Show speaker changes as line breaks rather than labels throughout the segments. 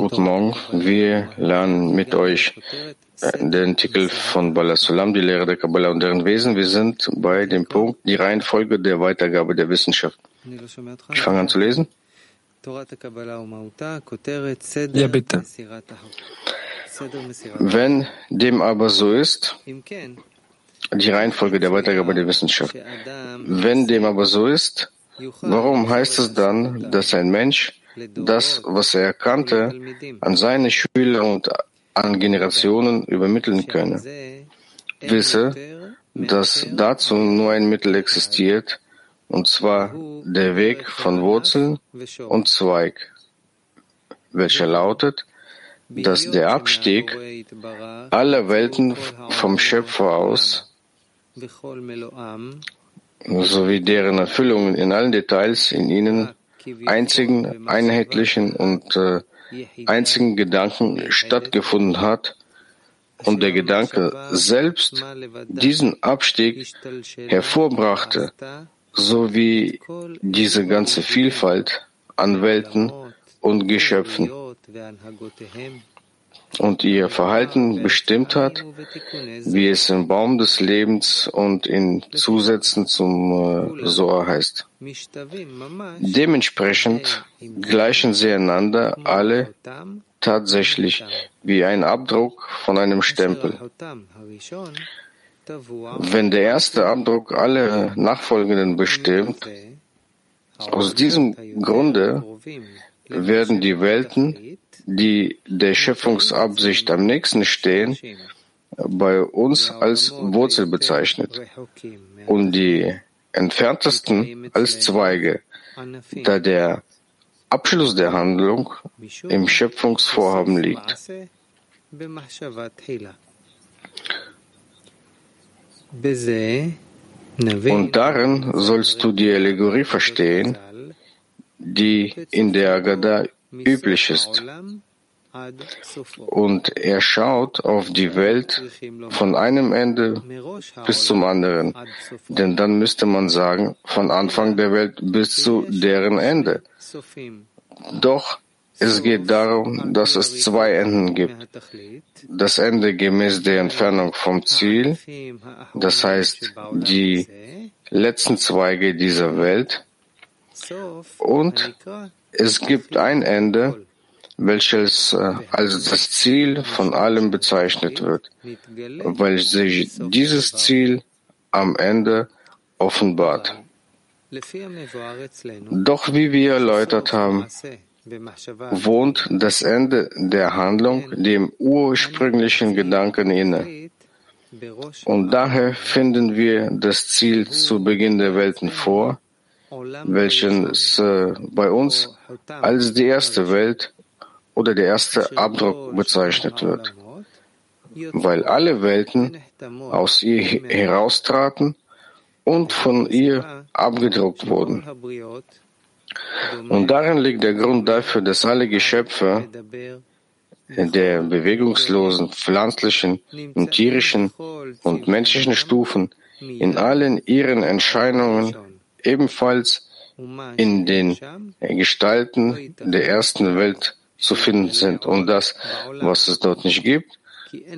Guten Morgen, wir lernen mit euch äh, den Artikel von Balasulam, die Lehre der Kabbalah und deren Wesen. Wir sind bei dem Punkt, die Reihenfolge der Weitergabe der Wissenschaft. Ich fange an zu lesen.
Ja, bitte.
Wenn dem aber so ist, die Reihenfolge der Weitergabe der Wissenschaft. Wenn dem aber so ist, warum heißt es dann, dass ein Mensch das, was er kannte, an seine Schüler und an Generationen übermitteln könne? Wisse, dass dazu nur ein Mittel existiert, und zwar der Weg von Wurzeln und Zweig, welcher lautet, dass der Abstieg aller Welten vom Schöpfer aus sowie deren Erfüllungen in allen Details in ihnen einzigen, einheitlichen und äh, einzigen Gedanken stattgefunden hat. Und der Gedanke selbst diesen Abstieg hervorbrachte, sowie diese ganze Vielfalt an Welten und Geschöpfen und ihr Verhalten bestimmt hat, wie es im Baum des Lebens und in Zusätzen zum äh, Soa heißt. Dementsprechend gleichen sie einander alle tatsächlich wie ein Abdruck von einem Stempel. Wenn der erste Abdruck alle nachfolgenden bestimmt, aus diesem Grunde werden die Welten die der Schöpfungsabsicht am nächsten stehen, bei uns als Wurzel bezeichnet und die entferntesten als Zweige, da der Abschluss der Handlung im Schöpfungsvorhaben liegt. Und darin sollst du die Allegorie verstehen, die in der Agada üblich ist. Und er schaut auf die Welt von einem Ende bis zum anderen. Denn dann müsste man sagen, von Anfang der Welt bis zu deren Ende. Doch es geht darum, dass es zwei Enden gibt. Das Ende gemäß der Entfernung vom Ziel, das heißt die letzten Zweige dieser Welt, und es gibt ein Ende, welches äh, als das Ziel von allem bezeichnet wird, weil sich dieses Ziel am Ende offenbart. Doch wie wir erläutert haben, wohnt das Ende der Handlung dem ursprünglichen Gedanken inne. Und daher finden wir das Ziel zu Beginn der Welten vor, welches äh, bei uns als die erste Welt oder der erste Abdruck bezeichnet wird, weil alle Welten aus ihr heraustraten und von ihr abgedruckt wurden. Und darin liegt der Grund dafür, dass alle Geschöpfe der bewegungslosen pflanzlichen und tierischen und menschlichen Stufen in allen ihren Erscheinungen ebenfalls in den Gestalten der ersten Welt zu finden sind. Und das, was es dort nicht gibt,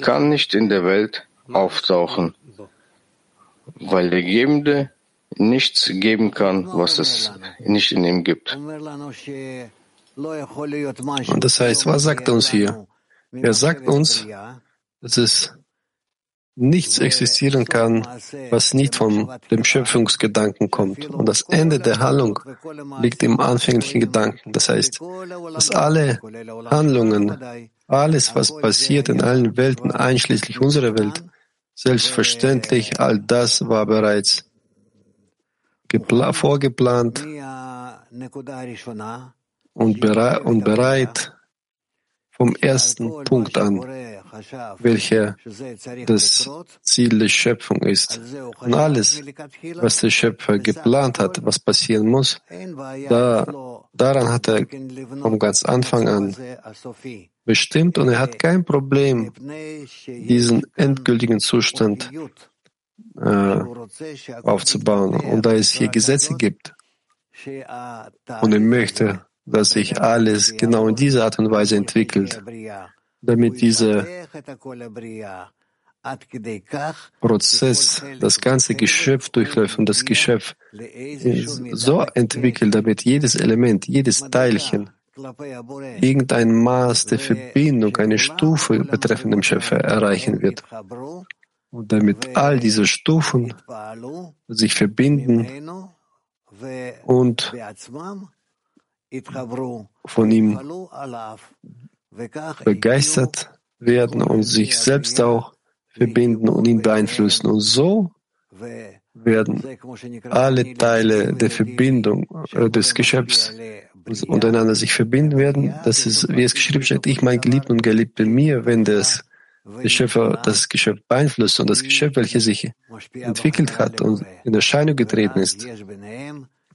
kann nicht in der Welt auftauchen, weil der Gebende nichts geben kann, was es nicht in ihm gibt.
Und das heißt, was sagt er uns hier? Er sagt uns, dass es nichts existieren kann, was nicht von dem Schöpfungsgedanken kommt. Und das Ende der Handlung liegt im anfänglichen Gedanken. Das heißt, dass alle Handlungen, alles, was passiert in allen Welten, einschließlich unserer Welt, selbstverständlich, all das war bereits vorgeplant und, bereit, und bereit vom ersten Punkt an, welcher das Ziel der Schöpfung ist. Und alles, was der Schöpfer geplant hat, was passieren muss, da, daran hat er vom ganz Anfang an bestimmt und er hat kein Problem, diesen endgültigen Zustand äh, aufzubauen. Und da es hier Gesetze gibt und er möchte, dass sich alles genau in dieser Art und Weise entwickelt, damit dieser Prozess das ganze Geschöpf durchläuft und das Geschöpf so entwickelt, damit jedes Element, jedes Teilchen irgendein Maß der Verbindung, eine Stufe betreffend dem Schöpfer erreichen wird. Und damit all diese Stufen sich verbinden und von ihm begeistert werden und sich selbst auch verbinden und ihn beeinflussen. Und so werden alle Teile der Verbindung äh, des Geschöpfs untereinander sich verbinden werden. Das ist, wie es geschrieben steht, ich mein Geliebten und Geliebte mir, wenn das der das Geschöpf beeinflusst und das Geschöpf, welches sich entwickelt hat und in Erscheinung getreten ist,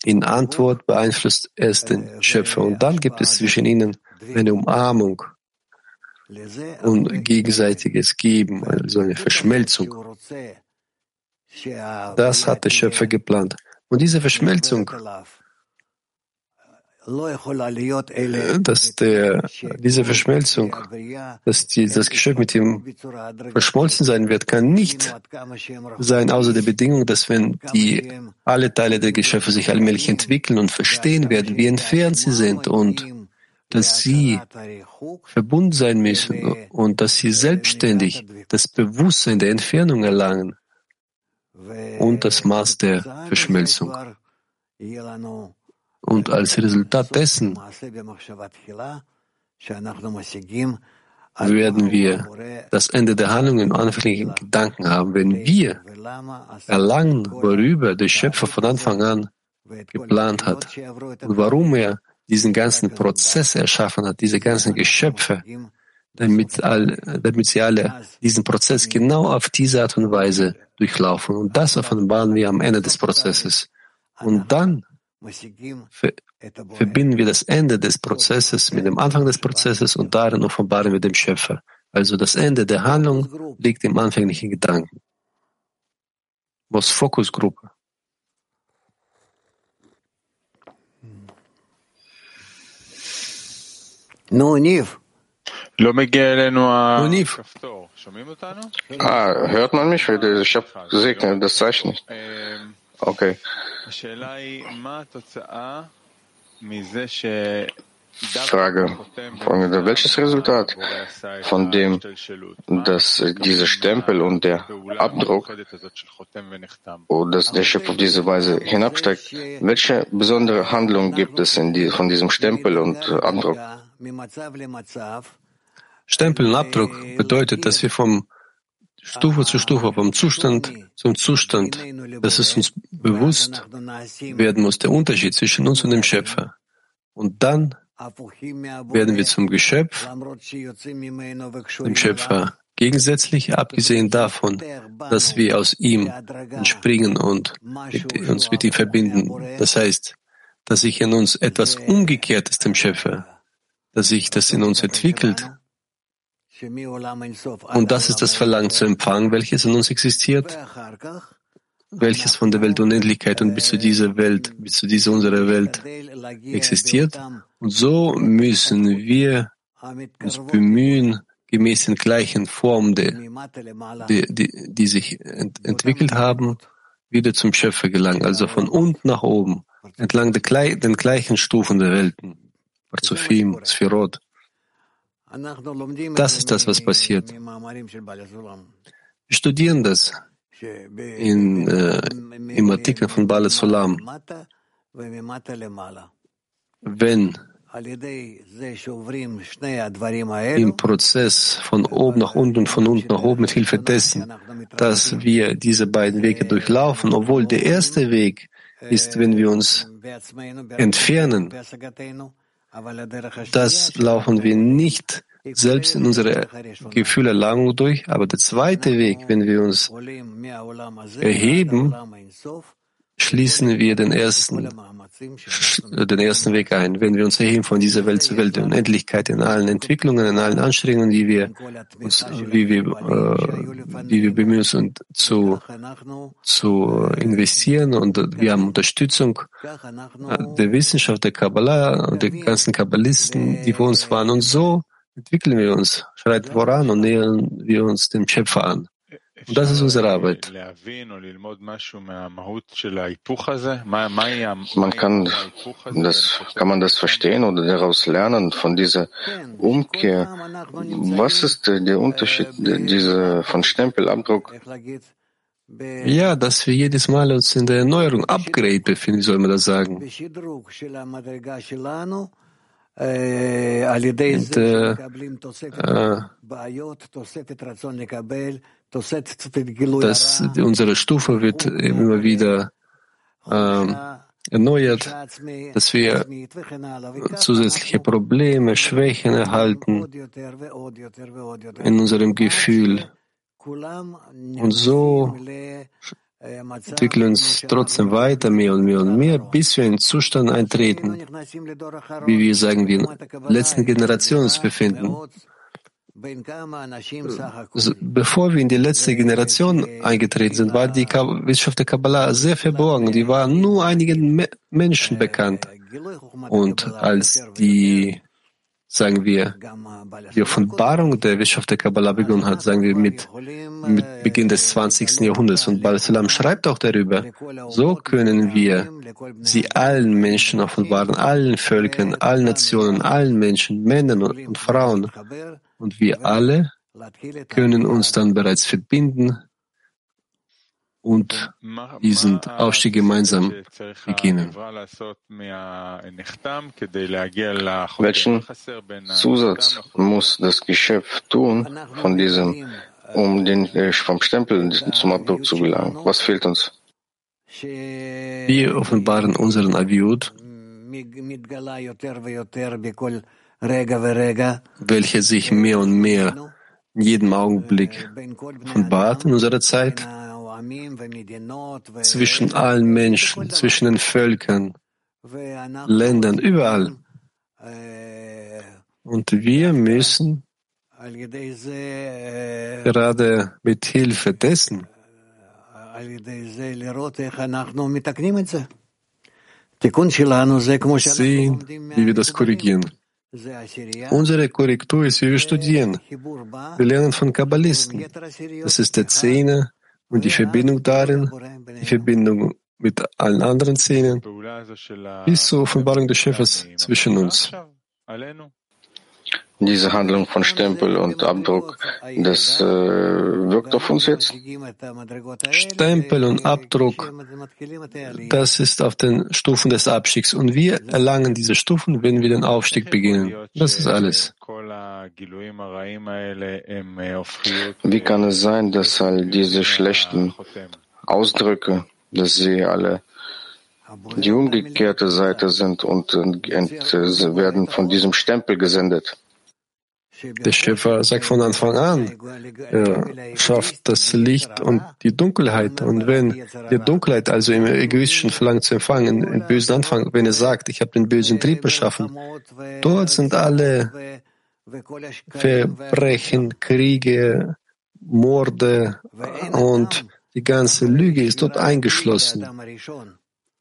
in Antwort beeinflusst es den Schöpfer. Und dann gibt es zwischen ihnen eine Umarmung und gegenseitiges Geben, also eine Verschmelzung. Das hat der Schöpfer geplant. Und diese Verschmelzung dass der, diese Verschmelzung, dass die, das Geschöpf mit ihm verschmolzen sein wird, kann nicht sein, außer der Bedingung, dass wenn die alle Teile der Geschöpfe sich allmählich entwickeln und verstehen werden, wie entfernt sie sind und dass sie verbunden sein müssen und dass sie selbstständig das Bewusstsein der Entfernung erlangen und das Maß der Verschmelzung. Und als Resultat dessen werden wir das Ende der Handlung im anfänglichen Gedanken haben, wenn wir erlangen, worüber der Schöpfer von Anfang an geplant hat und warum er diesen ganzen Prozess erschaffen hat, diese ganzen Geschöpfe, damit, all, damit sie alle diesen Prozess genau auf diese Art und Weise durchlaufen. Und das offenbaren wir am Ende des Prozesses. Und dann verbinden wir das Ende des Prozesses mit dem Anfang des Prozesses und darin offenbaren wir dem Schöpfer. Also das Ende der Handlung liegt im anfänglichen Gedanken. Was Fokusgruppe.
Ah, hört man mich? Ich habe gesehen, das Zeichen nicht. Okay. Frage folgende. Welches Resultat von dem, dass dieser Stempel und der Abdruck, oder dass der Schöpfer auf diese Weise hinabsteigt, welche besondere Handlung gibt es in die, von diesem Stempel und Abdruck?
Stempel und Abdruck bedeutet, dass wir vom Stufe zu Stufe, vom Zustand zum Zustand, dass es uns bewusst werden muss, der Unterschied zwischen uns und dem Schöpfer. Und dann werden wir zum Geschöpf, dem Schöpfer gegensätzlich, abgesehen davon, dass wir aus ihm entspringen und mit, uns mit ihm verbinden. Das heißt, dass sich in uns etwas Umgekehrtes dem Schöpfer, dass sich das in uns entwickelt, und das ist das Verlangen zu empfangen, welches in uns existiert, welches von der Weltunendlichkeit und bis zu dieser Welt, bis zu dieser unserer Welt existiert. Und so müssen wir uns bemühen, gemäß den gleichen Formen, die, die, die, sich ent, entwickelt haben, wieder zum Schöpfer gelangen, also von unten nach oben, entlang der, den gleichen Stufen der Welten, Parzufim, Sphirot. Das ist das, was passiert. Wir studieren das in, äh, im Artikel von Bale Sulam. Wenn im Prozess von oben nach unten und von unten nach oben mit Hilfe dessen, dass wir diese beiden Wege durchlaufen, obwohl der erste Weg ist, wenn wir uns entfernen das laufen wir nicht selbst in unsere Gefühlerlangung durch, aber der zweite Weg, wenn wir uns erheben schließen wir den ersten, den ersten Weg ein, wenn wir uns erheben von dieser Welt zur Welt der Unendlichkeit in allen Entwicklungen, in allen Anstrengungen, die wir uns, wie wir, äh, wie wir bemühen uns zu, zu investieren und wir haben Unterstützung der Wissenschaft, der Kabbalah und der ganzen Kabbalisten, die vor uns waren und so entwickeln wir uns, schreiten voran und nähern wir uns dem Schöpfer an. Und das ist unsere Arbeit.
Man kann das, kann man das verstehen oder daraus lernen von dieser Umkehr? Was ist der Unterschied dieser von Stempelabdruck?
Ja, dass wir jedes Mal uns in der Erneuerung, Upgrade befinden, soll man das sagen. Und, äh, äh, dass unsere Stufe wird immer wieder äh, erneuert, dass wir zusätzliche Probleme, Schwächen erhalten in unserem Gefühl. Und so entwickeln uns trotzdem weiter mehr und mehr und mehr, bis wir in einen Zustand eintreten, wie wir sagen, wir in der letzten Generation uns befinden. Bevor wir in die letzte Generation eingetreten sind, war die Wissenschaft der Kabbalah sehr verborgen. Die war nur einigen Menschen bekannt. Und als die, sagen wir, die Offenbarung der Wissenschaft der Kabbalah begonnen hat, sagen wir mit, mit Beginn des 20. Jahrhunderts, und Bal-Salam schreibt auch darüber, so können wir sie allen Menschen offenbaren, allen Völkern, allen Nationen, allen Menschen, Männern und Frauen, und wir alle können uns dann bereits verbinden und diesen Aufstieg gemeinsam beginnen.
Welchen Zusatz muss das Geschöpf tun von diesem, um den, vom Stempel zum Abdruck zu gelangen? Was fehlt uns?
Wir offenbaren unseren Aviut welche sich mehr und mehr in jedem Augenblick offenbart in unserer Zeit, zwischen allen Menschen, zwischen den Völkern, Ländern, überall. Und wir müssen gerade mit Hilfe dessen. sehen, wie wir das korrigieren. Unsere Korrektur ist, wie wir studieren. Wir lernen von Kabbalisten. Das ist der Zehner und die Verbindung darin, die Verbindung mit allen anderen Zähnen, bis zur Offenbarung des Schöpfers zwischen uns.
Diese Handlung von Stempel und Abdruck, das äh, wirkt auf uns jetzt?
Stempel und Abdruck, das ist auf den Stufen des Abstiegs. Und wir erlangen diese Stufen, wenn wir den Aufstieg beginnen. Das ist alles.
Wie kann es sein, dass all diese schlechten Ausdrücke, dass sie alle die umgekehrte Seite sind und werden von diesem Stempel gesendet?
Der Schöpfer sagt von Anfang an, er schafft das Licht und die Dunkelheit. Und wenn die Dunkelheit, also im egoistischen Verlangen zu empfangen, im bösen Anfang, wenn er sagt, ich habe den bösen Trieb erschaffen, dort sind alle Verbrechen, Kriege, Morde und die ganze Lüge ist dort eingeschlossen.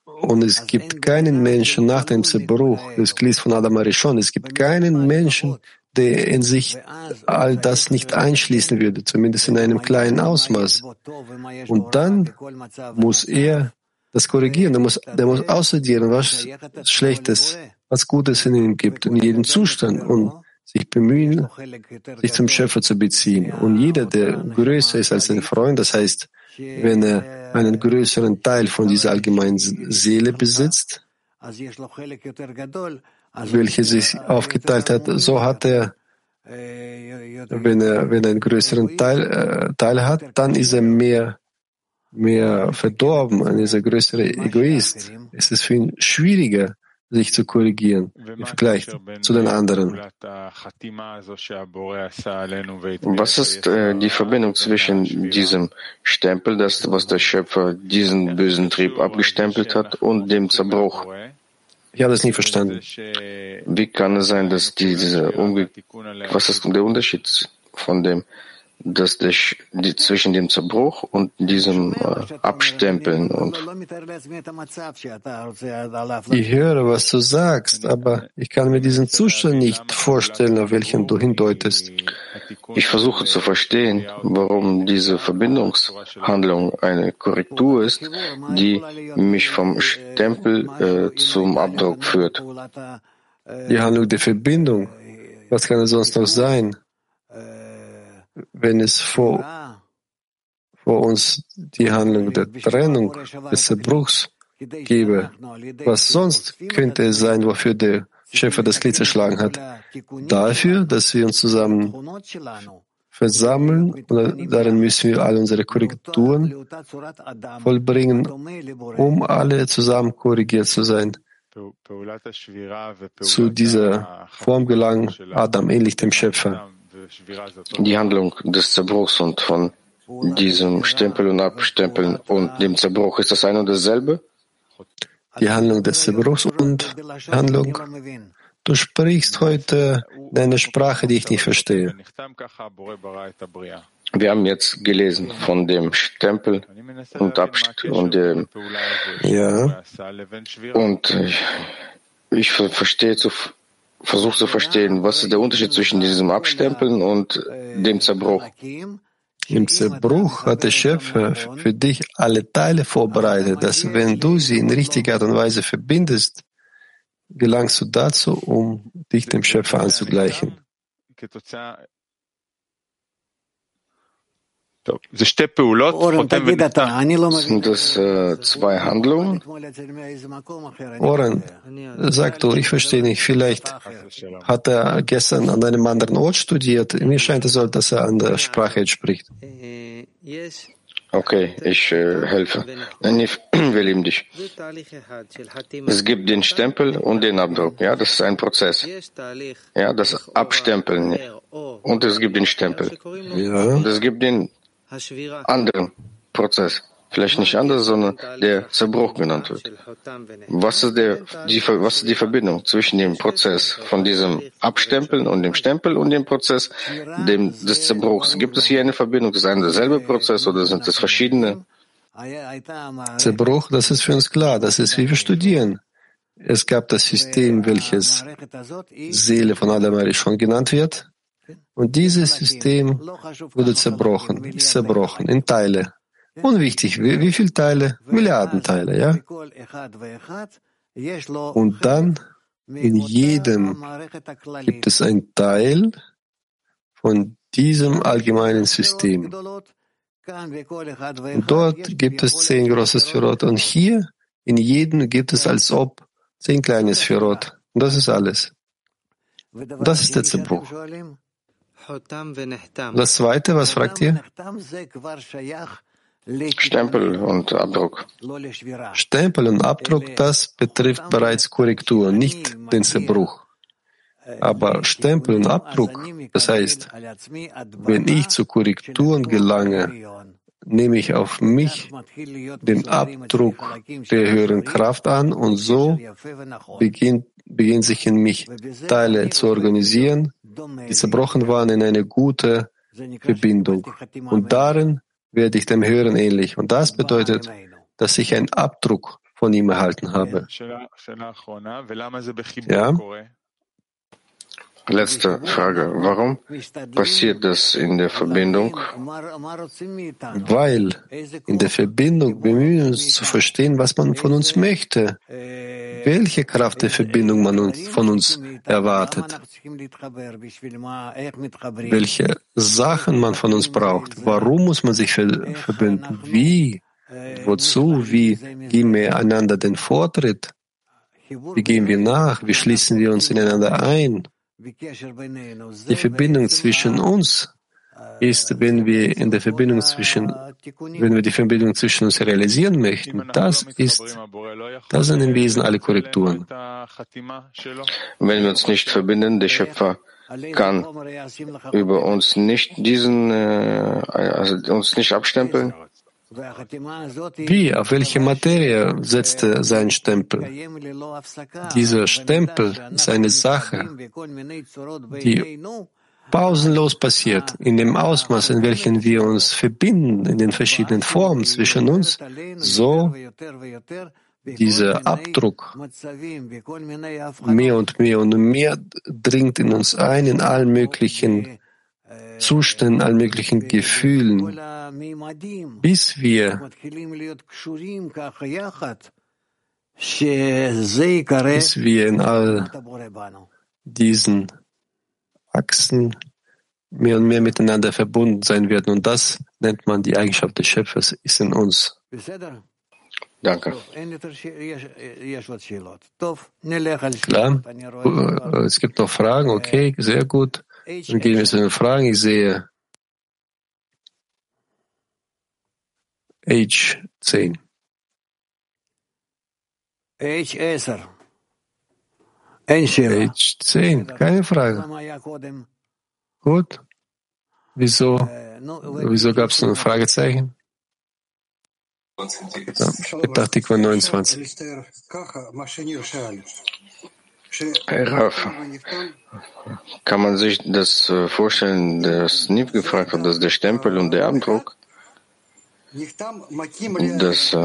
Und es gibt keinen Menschen nach dem Zerbruch des Glieds von Adam Arishon, es gibt keinen Menschen, der in sich all das nicht einschließen würde, zumindest in einem kleinen Ausmaß. Und dann muss er das korrigieren. Der muss, der muss aussortieren, was Schlechtes, was Gutes in ihm gibt, in jedem Zustand und sich bemühen, sich zum Schöpfer zu beziehen. Und jeder, der größer ist als ein Freund, das heißt, wenn er einen größeren Teil von dieser allgemeinen Seele besitzt, welche sich aufgeteilt hat, so hat er, wenn er, wenn er einen größeren Teil, äh, Teil hat, dann ist er mehr, mehr verdorben, dann ist er größere Egoist. Es ist für ihn schwieriger, sich zu korrigieren im Vergleich zu den anderen.
Was ist äh, die Verbindung zwischen diesem Stempel, das, was der Schöpfer diesen bösen Trieb abgestempelt hat, und dem Zerbruch?
Ich habe das nie verstanden.
Wie kann es sein, dass diese Umge was ist der Unterschied von dem dass der, die, zwischen dem Zerbruch und diesem äh, Abstempeln und
ich höre, was du sagst, aber ich kann mir diesen Zustand nicht vorstellen, auf welchen du hindeutest.
Ich versuche zu verstehen, warum diese Verbindungshandlung eine Korrektur ist, die mich vom Stempel äh, zum Abdruck führt.
Die Handlung der Verbindung. Was kann es sonst noch sein? Wenn es vor, vor uns die Handlung der Trennung, des Zerbruchs gäbe, was sonst könnte es sein, wofür der Schöpfer das Glied zerschlagen hat? Dafür, dass wir uns zusammen versammeln und darin müssen wir alle unsere Korrekturen vollbringen, um alle zusammen korrigiert zu sein. Zu dieser Form gelangen Adam ähnlich dem Schöpfer.
Die Handlung des Zerbruchs und von diesem Stempel und Abstempeln und dem Zerbruch, ist das ein und dasselbe?
Die Handlung des Zerbruchs und Handlung. Du sprichst heute deine Sprache, die ich nicht verstehe.
Wir haben jetzt gelesen von dem Stempel und Abstempel und dem.
Ja.
Und ich, ich verstehe zu versuche zu verstehen, was ist der Unterschied zwischen diesem Abstempeln und dem Zerbruch.
Im Zerbruch hat der Schöpfer für dich alle Teile vorbereitet, dass wenn du sie in richtiger Art und Weise verbindest, gelangst du dazu, um dich dem Schöpfer anzugleichen.
Sind das äh, zwei Handlungen?
Oren, sag du, ich verstehe nicht. Vielleicht hat er gestern an einem anderen Ort studiert. Mir scheint es so, dass er an der Sprache spricht.
Okay, ich äh, helfe. Nenif, wir lieben dich. Es gibt den Stempel und den Abdruck. Ja, das ist ein Prozess. Ja, das Abstempeln. Und es gibt den Stempel.
Ja.
Und es gibt den anderen Prozess. Vielleicht nicht anders, sondern der Zerbruch genannt wird. Was ist, der, die, was ist die Verbindung zwischen dem Prozess von diesem Abstempeln und dem Stempel und dem Prozess dem, des Zerbruchs? Gibt es hier eine Verbindung? Ist es ein derselbe Prozess oder sind es verschiedene?
Zerbruch, das ist für uns klar. Das ist, wie wir studieren. Es gab das System, welches Seele von Adam schon genannt wird. Und dieses System wurde zerbrochen, ist zerbrochen in Teile. Unwichtig, wie, wie viele Teile? Milliarden Teile, ja? Und dann in jedem gibt es ein Teil von diesem allgemeinen System. Und dort gibt es zehn große Sphirot und hier in jedem gibt es als ob zehn kleine Sphirot. Und das ist alles. Und das ist der Zerbruch. Das zweite, was fragt ihr?
Stempel und Abdruck.
Stempel und Abdruck, das betrifft bereits Korrektur, nicht den Zerbruch. Aber Stempel und Abdruck, das heißt, wenn ich zu Korrekturen gelange, nehme ich auf mich den Abdruck der höheren Kraft an und so beginnt, beginnt sich in mich Teile zu organisieren, die zerbrochen waren in eine gute Verbindung. Und darin werde ich dem Hören ähnlich. Und das bedeutet, dass ich einen Abdruck von ihm erhalten habe. Ja?
Letzte Frage. Warum passiert das in der Verbindung?
Weil in der Verbindung bemühen wir uns zu verstehen, was man von uns möchte, welche Kraft der Verbindung man von uns erwartet, welche Sachen man von uns braucht, warum muss man sich verbinden, wie, wozu, wie geben wir einander den Vortritt, wie gehen wir nach, wie schließen wir uns ineinander ein. Die Verbindung zwischen uns ist, wenn wir in der Verbindung zwischen, wenn wir die Verbindung zwischen uns realisieren möchten. Das ist, das sind im Wesen alle Korrekturen.
Wenn wir uns nicht verbinden, der Schöpfer kann über uns nicht diesen, äh, also uns nicht abstempeln.
Wie, auf welche Materie setzt er seinen Stempel? Dieser Stempel ist eine Sache, die pausenlos passiert, in dem Ausmaß, in welchem wir uns verbinden, in den verschiedenen Formen zwischen uns, so dieser Abdruck mehr und mehr und mehr dringt in uns ein, in allen möglichen Zuständen, allen möglichen Gefühlen, bis wir bis wir in all diesen Achsen mehr und mehr miteinander verbunden sein werden. Und das nennt man die Eigenschaft des Schöpfers, ist in uns.
Danke.
Klar, es gibt noch Fragen, okay, sehr gut. Dann gehen wir zu den Fragen. Ich sehe H10.
H10.
H10, keine Frage. Gut. Wieso, wieso gab es noch ein Fragezeichen? Artikel 29.
Herr Raff, kann man sich das vorstellen, dass Nib gefragt hat, dass der Stempel und der Abdruck, dass,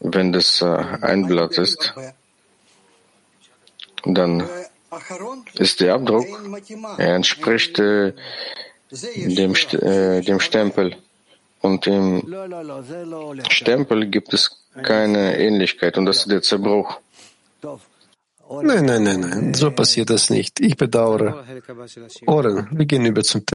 wenn das ein Blatt ist, dann ist der Abdruck, er entspricht äh, dem, äh, dem Stempel. Und im Stempel gibt es keine Ähnlichkeit und das ist der Zerbruch.
Nein, nein, nein, nein, so passiert das nicht. Ich bedauere. Oren, wir gehen über zum